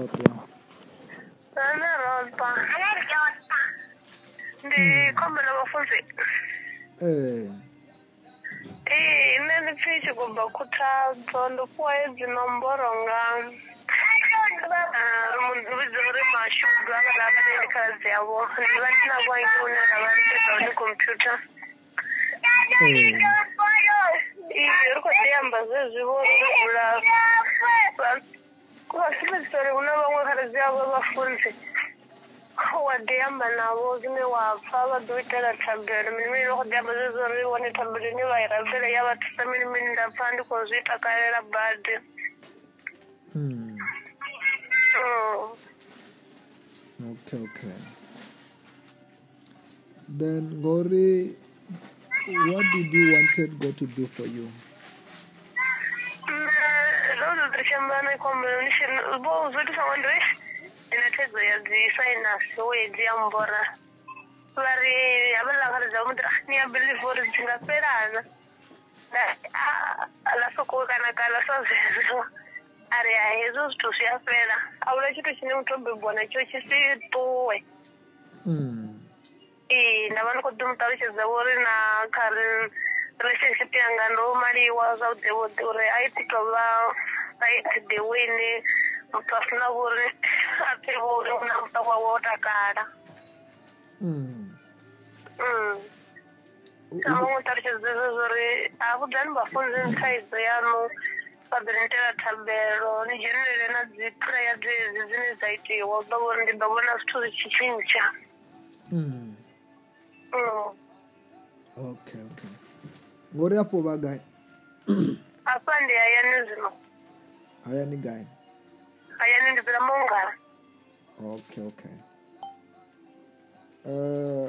Rådba. Han är Rådba. Han är Rådba. Det kommer när man får se. Ine ndipfi tshigumba kuthabva ndopuwa hedzi nomboro nga vhudza uri mashudu a vhala vha nene khaladzi yavho ndi vha ndi na vhangi hune ra vha ri fhedza hone khompyuta ri khou ḓi amba zwezwi vho ri vula vha sumbedzisa uri hu na vhaṅwe khaladzi yavho vhafunzi wa ḓi amba navho zwine wa pfa vha ḓo itela thabelo mini mini ri khou ḓi amba zwezwo uri wane thabelo ine vha i rabela ya vha thusa mini mini nda pfa ndi khou zwi takalela badi. Mm. Mm. okay okay. Then ngori what did you wanted god to do for you dushambana kombinanishe bo uzuri sa wandwe inatezo ya zi finance we zi ambora bari abala kare za mudra ni abili for zinga perana na ala soko kana kala so ari ya hezo tusia pera. Awula kitu chine mutombe bwana cho chisi tuwe. Mm. e na vanhu kudimutarisha uri na kari relationship yanga ndomaliwa zvaudheuti uri aititova i ḓi tou vha right the way ine muthu a funa vhori a pfhe vhori u na muṱa wawe wo takala Mm. Mm. U- sa muṅwe ṱalutshedza zwezwo uri a vhudzani vhafunzi ni thaidzo yaṋu vha ḓo ni itela thabelo ni dzhenelele na dzi prayer dzedzi dzine dza itiwa u ḓo vhori ndi ḓo vhona zwithu zwi tshi tshintsha Mm. Mm. okay okay ngori afho vha gai afha ndi hayani zwino hayani gai hayani ndi dzula maungala okay okay. Uh,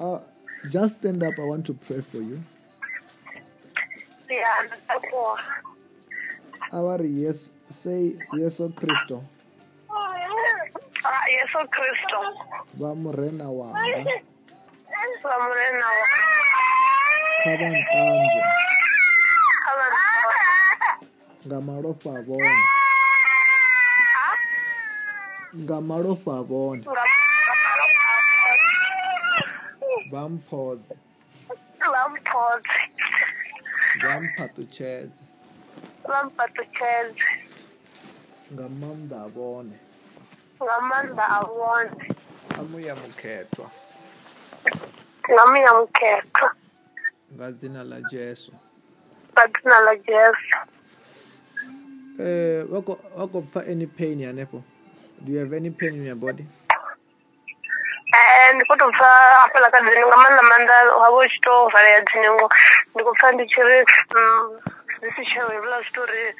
uh, just stand up i want to pray for you. Yeah, ndatakuwa awari yes say yeso kristo. Ah, yesu kristo. Va murena wanga va murena wa. Kha vha nṱanzwe kha vha nga malofha a vhone nga malofha a vhone vha mphodze vha mphaṱutshedze vha mpaṱutshedze nga maanḓa a vhone nga maanḓa a vhone a muya mukhethwa nga muya mukhetho nga dzina ḽa jesu. Nga dzina ḽa jesu uh, wako wako for any pain yanepo do you have any pain in your body? Eh, Ndikutopfa uh, apela ka dzinunga mani na manda wavo chitovhala ya dzinungo ndikupfa ndichiri mm, zisichawevula zvitori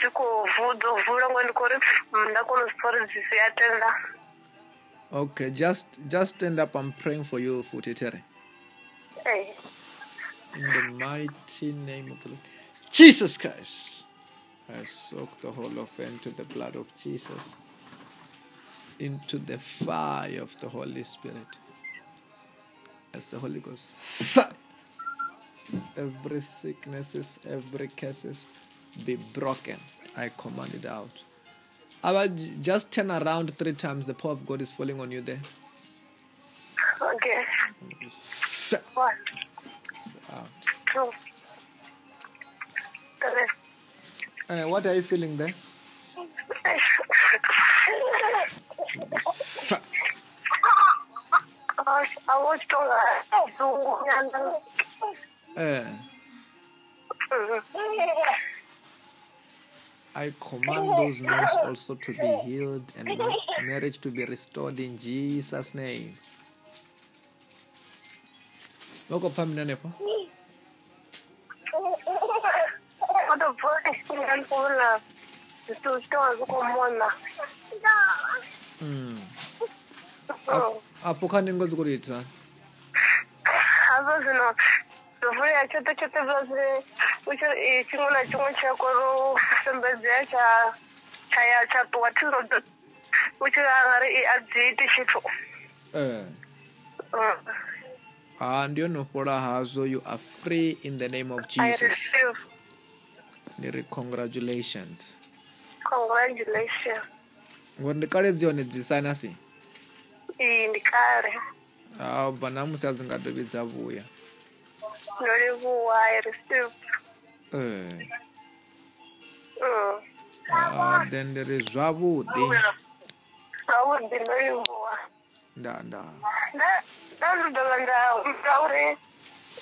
tikodzovhula ngo ndikuri mm, ndakona zvitori dzisiyatenda okay just just stand up i'm praying for you futhi tere. Hey. in the mighty name of the lord. Jesus christ. I soak the whole of into the blood of Jesus, into the fire of the Holy Spirit. As the Holy Ghost, every sicknesses, every curses be broken. I command it out. Aba, j- just turn around three times. The power of God is falling on you there. okay one out. two three Uh, what are you feeling there? Fire. I was told Uh, I command those men also to be healed and ma- marriage to be restored in Jesus' name. gran pueblo. Estoy todo como 음. 아, 아프카는 거 그거 있잖아. 아버지는 저번에 저도 저도 버스 우리 이 친구나 친구 차고로 선배들 차 차야 차 같은 것도 우리 아가리 이 아지티 시초. 예. 아, ndiyo nofhola hazwo you are free in the name of jesus I receive. Ndi ri congratulations. congratulations. Ngori ndi kale dzi hone dzi sinasi iyi ndi kale. Ha u bva namusi a dzi nga dovhi dza vhuya. Ndo livhuwa i receive Eh, Mm. then ndi ri zwavhuḓi. Zwavhuḓi ndo livhuwa. Nda nda. Nda ndi dovha nda nda uri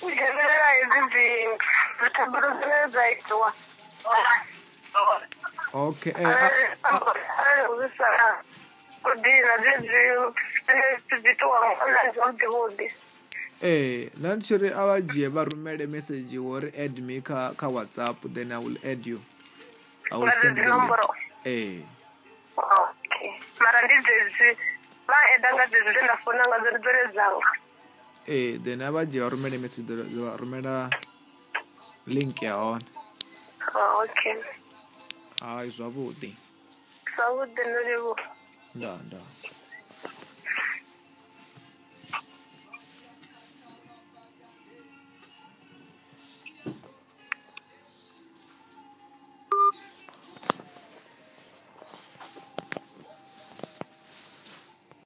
u dzhenelela hedzi dzi dzithabelo dzine dza itiwa okay eh, a- arali hu sala u dina dzedzi dzine dzi itiwa online zwavhuḓi vhuḓi eh na ndi tshi ri a vha dzhie vha rumele message wori add me kha kha whatsapp then i will add you. I will send the link. nomboro. Eh. Okay. Mara ndi dzedzi vha eda nga dzedzi dze nda funa nga dzo dzanga. Eh then a vha dzhie vha rumele message vha rumela link ya okay. Hayi zwavhuḓi zwavhuḓi ndo livhuwa nda nda